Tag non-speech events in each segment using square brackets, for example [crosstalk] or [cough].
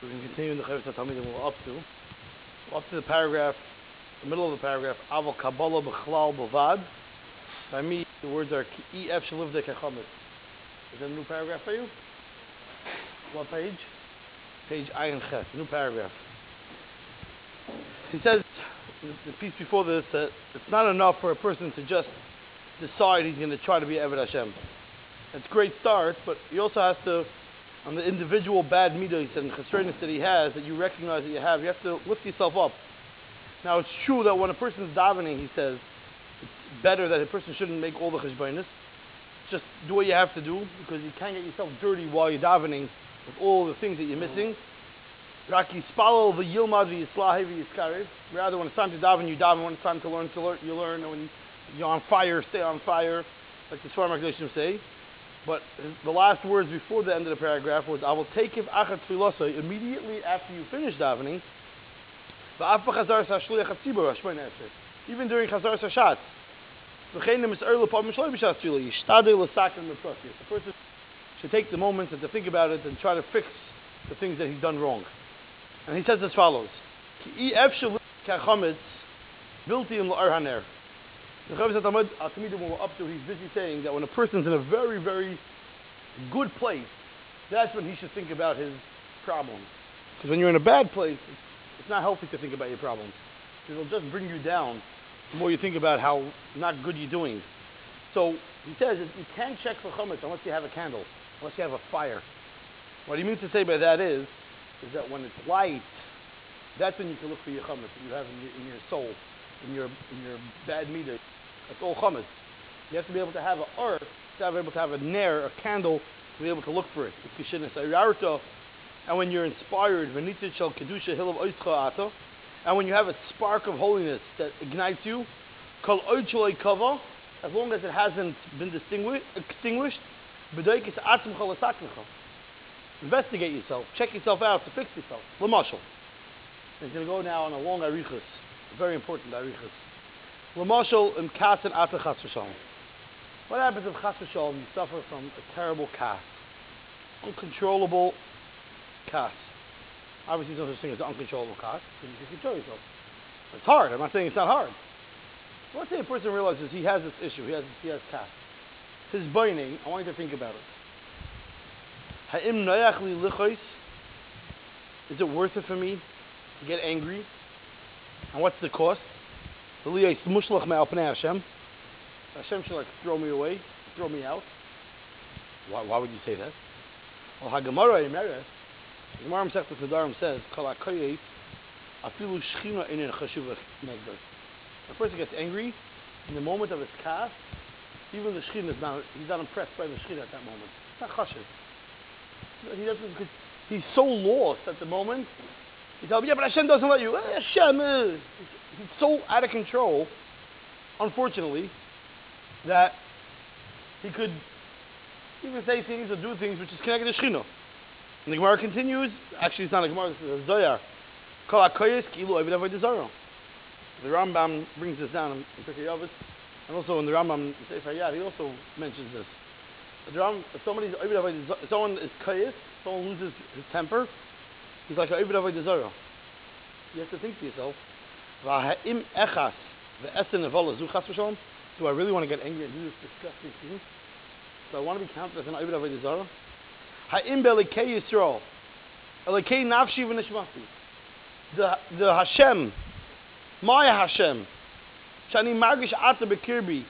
We're going to continue in the Chovos HaTalmidim we're up to. We're up to the paragraph, the middle of the paragraph, Aval Kabbalah B'chlal B'vad. By me, the words are Ki Ef Shalivde Kechametz. Is that a new paragraph for you? What page? Page Ayin Ches, new paragraph. He says, the piece before this, that it's not enough for a person to just decide he's going to try to be Eved Hashem. It's a great start, but he also has to on the individual bad midas and chesronis that he has that you recognize that you have, you have to lift yourself up. Now it's true that when a person is davening, he says it's better that a person shouldn't make all the cheshbonis. Just do what you have to do because you can't get yourself dirty while you're davening with all the things that you're missing. Raki spalal v'yilmad v'yislahi v'yiskarev. Rather, when it's time to daven, you daven. When it's time to learn, to learn, you learn. When you're on fire, stay on fire, like the Swarm say. But the last words before the end of the paragraph was, I will take if achat tfilosai immediately after you finish davening. Even during chazar sashatz. The person should take the moments and to think about it and try to fix the things that he's done wrong. And he says as follows. The Chovos HaTalmid will up to, he's busy saying that when a person's in a very, very good place, that's when he should think about his problems. Because when you're in a bad place, it's, it's not healthy to think about your problems. It'll just bring you down the more you think about how not good you're doing. So he says you can't check for chametz unless you have a candle, unless you have a fire. What he means to say by that is, is that when it's light, that's when you can look for your chametz that you have in your, in your soul, in your in your bad meter. That's all chametz. You have to be able to have an earth, to be able to have a nair, a candle, to be able to look for it. It's kishinas ayarto. And when you're inspired, v'nitzit shel kedusha hilav oischa ato, and when you have a spark of holiness that ignites you, kol oicholei kava, as long as it hasn't been extinguished, b'doikis atzim cholasaknecha. Investigate yourself, check yourself out to fix yourself. Lamashal. He's going to go now on a long arichas, very important arichas. Lamashal and ata chas What happens if chas v'shalom you suffer from a terrible kas, uncontrollable kas? Obviously, there's no such thing as uncontrollable kas because you can control yourself. It's hard. I'm not saying it's not hard. Let's say a person realizes he has this issue. He has he has kas. His burning. I want you to think about it. Ha'im noyach li Is it worth it for me to get angry? And what's the cost? Hashem should like throw me away, throw me out. Why, why would you say that? Well, Hagemara Imeres, Gemara Masechta Nedarim says, Kol HaKoyes, Afilu Shechina Inin Chashuva Negdor. A person gets angry, in the moment of his kas, even the Shechina is not, he's not impressed by the Shechina at that moment. It's not Chashuv. He doesn't, because he's so lost at the moment. He tells me, yeah, but Hashem doesn't let you. Hashem, uh, he's so out of control, unfortunately, that he could even say things or do things which is connected to Shechina. And the Gemara continues, actually it's not a Gemara, is a Zoyar. Kol HaKoyes ki'ilu ovid avoid The Rambam brings this down in Pirkei Avos, and also in the Rambam Sefer Yad, he also mentions this. The Ram, if somebody's if someone is koyes, someone loses his temper, he's like ovid avoid You have to think to yourself, do I really want to get angry and do this disgusting thing? Do I want to be counted as an Ovid Avodah Zarah? Ha'im be'likei Yisrael. Elikei nafshi v'nishmati. The, the Hashem, my Hashem, shani margish ata bekirbi.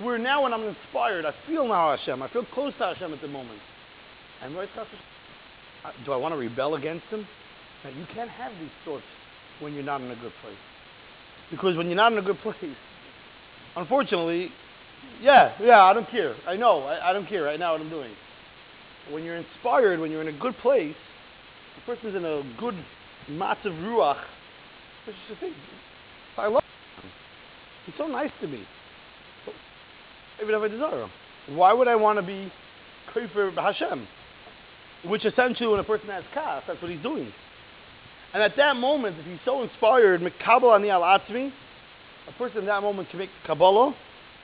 Where now when I'm inspired, I feel now Hashem. I feel close to Hashem at the moment. And do I want to rebel against Him? Now, you can't have these thoughts when you're not in a good place. Because when you're not in a good [laughs] place, unfortunately, yeah, yeah, I don't care. I know, I, I don't care right now what I'm doing. When you're inspired, when you're in a good place, the person's in a good matzav ruach, what you should think, I love him. He's so nice to me. So, even if I desire him, why would I want to be kafir Hashem? Which essentially, when a person has kas, that's what he's doing. And at that moment, if he's so inspired, Mekabal ani al atzmi, a person in that moment can make Kabbalah,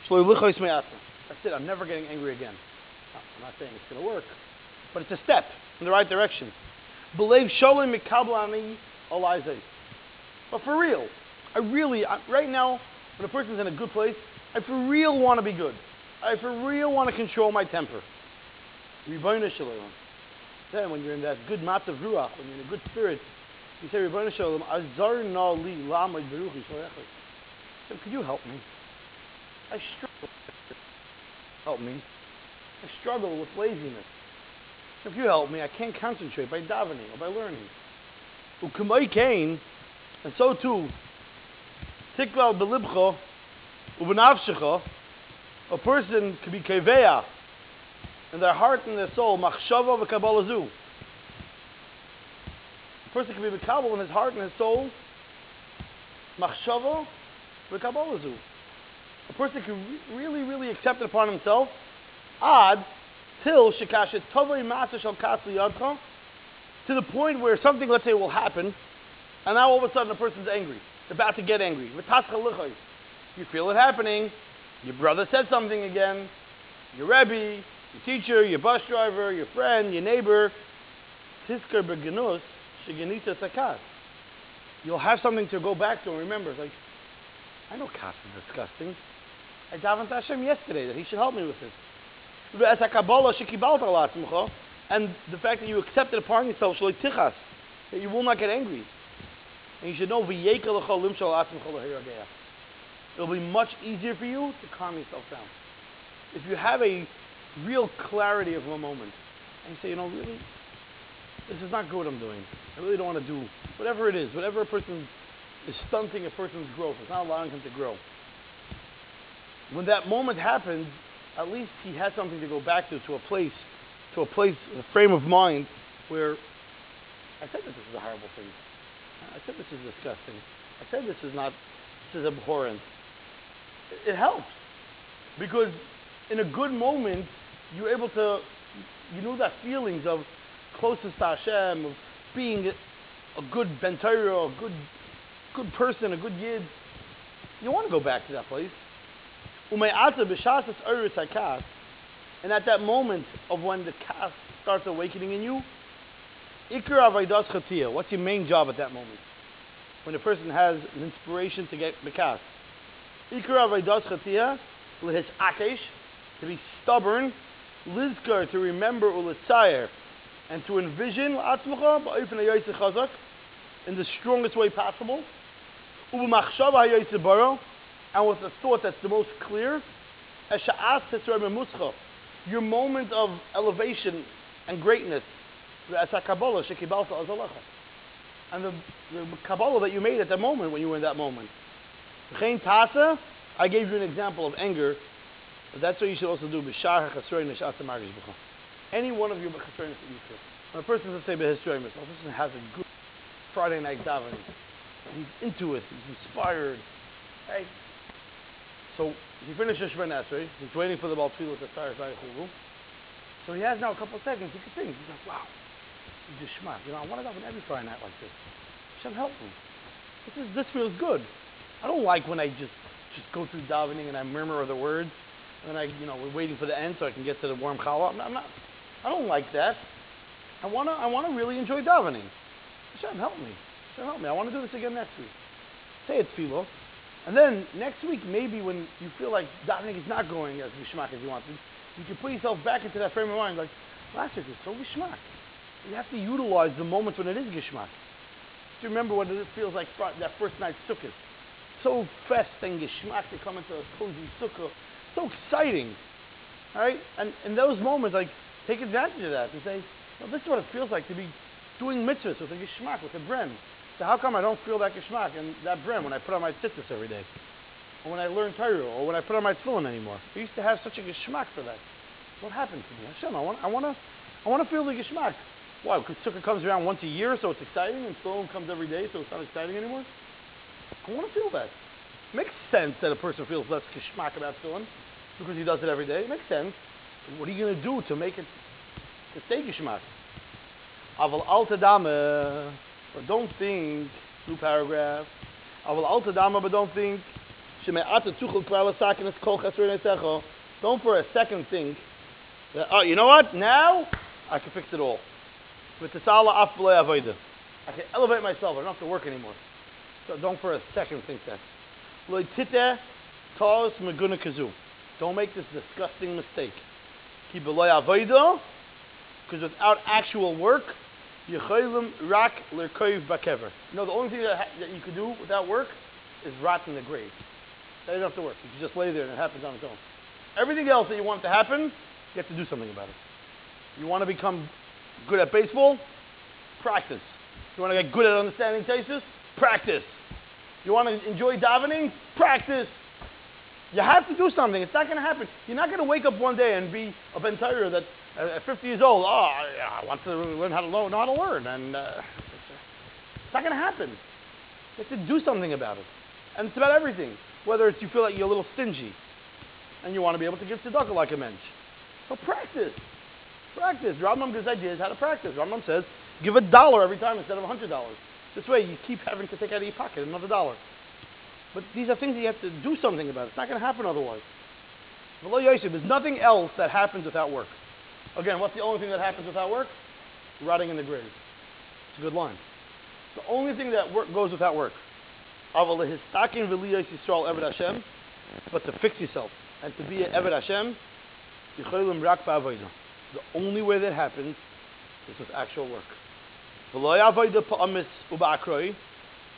that's it, I'm never getting angry again. I'm not saying it's going to work, but it's a step in the right direction. Believe Mikablani Elizeh. But for real, I really, I, right now, when a person's in a good place, I for real want to be good. I for real want to control my temper. Then when you're in that good matzav ruach, when you're in a good spirit, you say, Rebbeinu Shalom, Azar na li lamad beruchi So could you help me? I struggle. Help me. I struggle with laziness. If you help me, I can't concentrate by davening or by learning. Ukamai kain, and so too, tikval belibcho, ubenavshecha, a person could be keveya in their heart and their soul, machshava v'kabbalazu. Person can be mekabel in his heart and his soul, machshava v'kabbalazu. A person can re- really, really accept it upon himself, ad, till shekashet tovei masa shal to the point where something, let's say, will happen, and now all of a sudden a person's angry. About to get angry. You feel it happening. Your brother said something again. Your Rebbe, your teacher, your bus driver, your friend, your neighbor. Tisker begenus shiganita. You'll have something to go back to and remember. It's like, I know kas is disgusting. I davened to Hashem yesterday that He should help me with this. And the fact that you accept it upon yourself, that you will not get angry. And you should know, it'll be much easier for you to calm yourself down. If you have a real clarity of a moment, and you say, you know, really, this is not good what I'm doing. I really don't want to do whatever it is, whatever a person is stunting a person's growth, it's not allowing him to grow. When that moment happens, at least he has something to go back to, to a place, to a place, a frame of mind where I said that this is a horrible thing. I said this is disgusting. I said this is not, this is abhorrent. It, it helps because in a good moment, you're able to, you know that feelings of closest to Hashem, of being a good bentayro, a good, good person, a good yid. You want to go back to that place. And at that moment of when the kas starts awakening in you, what's your main job at that moment? When a person has an inspiration to get bekas. To be stubborn, lizkar, to remember ulitzayir, and to envision in the strongest way possible and with a thought that's the most clear, your moment of elevation and greatness, and the, the Kabbalah that you made at that moment when you were in that moment. I gave you an example of anger, but that's what you should also do. Any one of your chesronis that you feel. When a person, let's say, a person has a good Friday night davening, he's into it, he's inspired, right? So he finishes Shemoneh Esrei. He's waiting for the Baal Tfilah to start Chulu. So he has now a couple of seconds. He can think. He's like, wow, he's a shmat. You know, I want to daven every Friday night like this. Hashem, help me. This is this feels good. I don't like when I just just go through davening and I murmur the words, and then I, you know, we're waiting for the end so I can get to the warm challah. I'm not, I'm not I don't like that. I wanna I wanna really enjoy davening. Hashem, help me. Hashem, help me. I want to do this again next week. Say it, tefillah. And then next week, maybe when you feel like davening is not going as gishmak as you wanted, you can put yourself back into that frame of mind. Like last week was so gishmak. You have to utilize the moments when it is gishmak. To remember what it feels like that first night sukkah. So fest and gishmak to come into a cozy sukkah. So exciting, all right? And in those moments, like take advantage of that and say, well, this is what it feels like to be doing mitzvahs with a gishmak, with a bren. So how come I don't feel that geschmack and that brim when I put on my tzitzis every day? Or when I learn Torah, or when I put on my tefillin anymore? I used to have such a geschmack for that. What happened to me? Hashem, I want, I want to, I want to feel the geschmack. Why? Because sukkah comes around once a year, so it's exciting, and tefillin comes every day, so it's not exciting anymore. I want to feel that. It makes sense that a person feels less geschmack about tefillin because he does it every day. It makes sense. What are you going to do to make it to stay geschmack? Aval alta dame. But don't think, new paragraph, Aval alta dama, but don't think, don't for a second think, that, oh, you know what? Now I can fix it all. V'tisala af b'lei avoida. I can elevate myself. I don't have to work anymore. So don't for a second think that. Lo tite taos meguna kazu. Don't make this disgusting mistake. Because without actual work, rak bakever. You know, the only thing that, ha- that you could do without work is rot in the grave. That you don't have to work. You can just lay there and it happens on its own. Everything else that you want to happen, you have to do something about it. You want to become good at baseball? Practice. You want to get good at understanding Taisus? Practice. You want to enjoy davening? Practice. You have to do something. It's not going to happen. You're not going to wake up one day and be a Ben Torah that uh, at 50 years old, oh, I, want to learn how to know how to learn. And uh, it's not going to happen. You have to do something about it. And it's about everything. Whether it's you feel like you're a little stingy and you want to be able to give tzedakah like a mensch. So practice. Practice. Rambam gives ideas how to practice. Rambam says, give a dollar every time instead of a hundred dollars. This way you keep having to take out of your pocket another dollar. But these are things that you have to do something about. It's not going to happen otherwise. V'lo yosef, There's nothing else that happens without work. Again, what's the only thing that happens without work? Rotting in the grave. It's a good line. The only thing that work goes without work. Eved Hashem, but to fix yourself and to be an Eved Hashem, yicholim rak ba'avodah. The only way that happens is with actual work. V'lo yavodah pa'amis uba'akroi,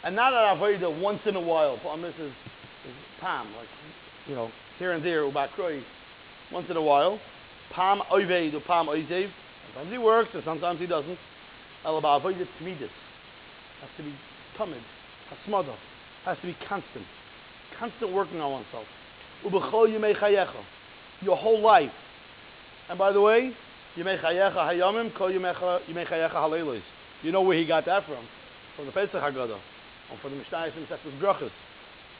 and not an avodah once in a while. Pa'amis um, is, is pam, like, you know, here and there, uba'akroi, once in a while. Pam oived or pam oizev. Sometimes he works and sometimes he doesn't. El ba'avodah tmidis. Has to be tamid, hasmada. Has to be constant. Constant working on oneself. Ubechol yimei chayecha. Your whole life. And by the way, yimei chayecha hayamim, kol yimei chayecha haleilos. You know where he got that from? From the Pesach Haggadah. Or from the Mishnah from Sechus Brachas.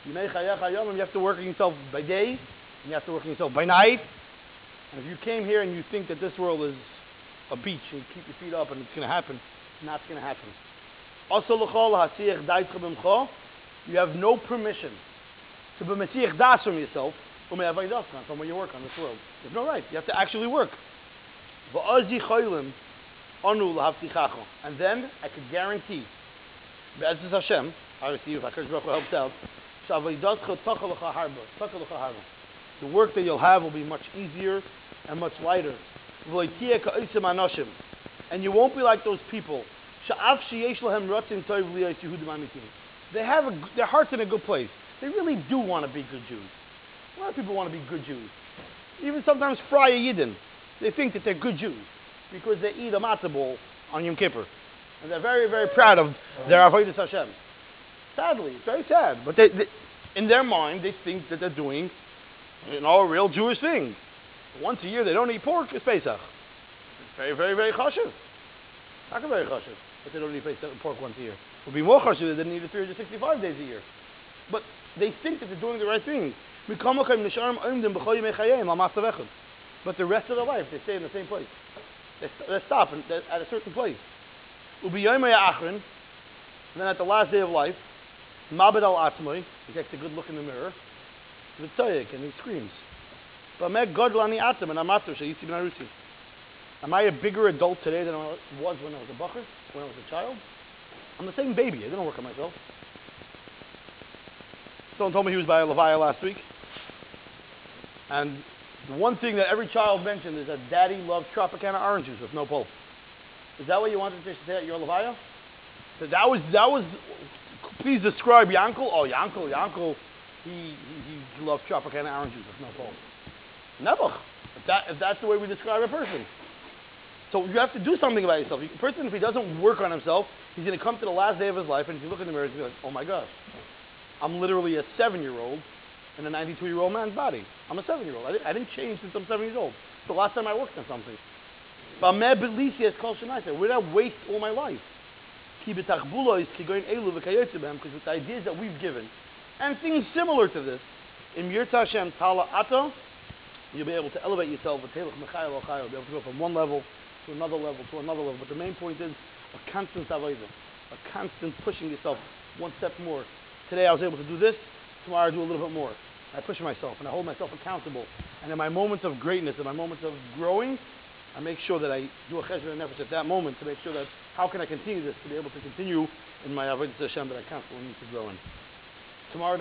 You have to work on yourself by day, and you have to work on yourself by night. And if you came here and you think that this world is a beach and you keep your feet up and it's going to happen, not going to happen. Also, you have no permission to be Mesiach Das from yourself, from where you work on this world. You have no right. You have to actually work. And then I could guarantee, Be'ezus Hashem, obviously if HaKadosh Baruch Hu helps out, the work that you'll have will be much easier and much lighter. And you won't be like those people. They have a, their heart's in a good place. They really do want to be good Jews. A lot of people want to be good Jews. Even sometimes Friar Yidden, they think that they're good Jews because they eat a matzah ball on Yom Kippur. And they're very, very proud of their Avodah Hashem. Sadly, it's very sad. But they, they, in their mind, they think that they're doing you know, a real Jewish thing. Once a year they don't eat pork, it's Pesach. Very, very, very chashiv. Not very chashiv that they don't eat pork once a year. It would be more chashiv that they didn't eat it 365 days a year. But they think that they're doing the right thing. But the rest of their life, they stay in the same place. They, st- they stop at a certain place. And then at the last day of life, Mabed al Atzmai, he takes a good look in the mirror, V'tzoyek, and he screams. Am I a bigger adult today than I was when I was a bacher, when I was a child? I'm the same baby. I didn't work on myself. Someone told me he was by a Levaya last week. And the one thing that every child mentioned is that daddy loves Tropicana orange juice with no pulp. Is that what you wanted to say at your Levaya? That, that was, that was, please describe Yankel. Oh, Yankel, Yankel, he, he, he loved Tropicana orange juice with no pulp. Nebuch. If, that, if that's the way we describe a person. So you have to do something about yourself. A person, if he doesn't work on himself, he's going to come to the last day of his life, and if you look in the mirror, to be like, oh my gosh, I'm literally a seven-year-old in a 92-year-old man's body. I'm a seven-year-old. I didn't, I didn't change since I'm seven years old. It's the last time I worked on something. Where did I waste all my life? Because with the ideas that we've given, and things similar to this, in Yirta Hashem Tala Ata, you'll be able to elevate yourself, you'll be able to go from one level to another level to another level. But the main point is a constant avodah, a constant pushing yourself one step more. Today I was able to do this, tomorrow I do a little bit more. I push myself and I hold myself accountable. And in my moments of greatness, in my moments of growing, I make sure that I do a cheshbon nefesh at that moment to make sure that how can I continue this to be able to continue in my avodah Hashem that I constantly need to grow in. Tomorrow.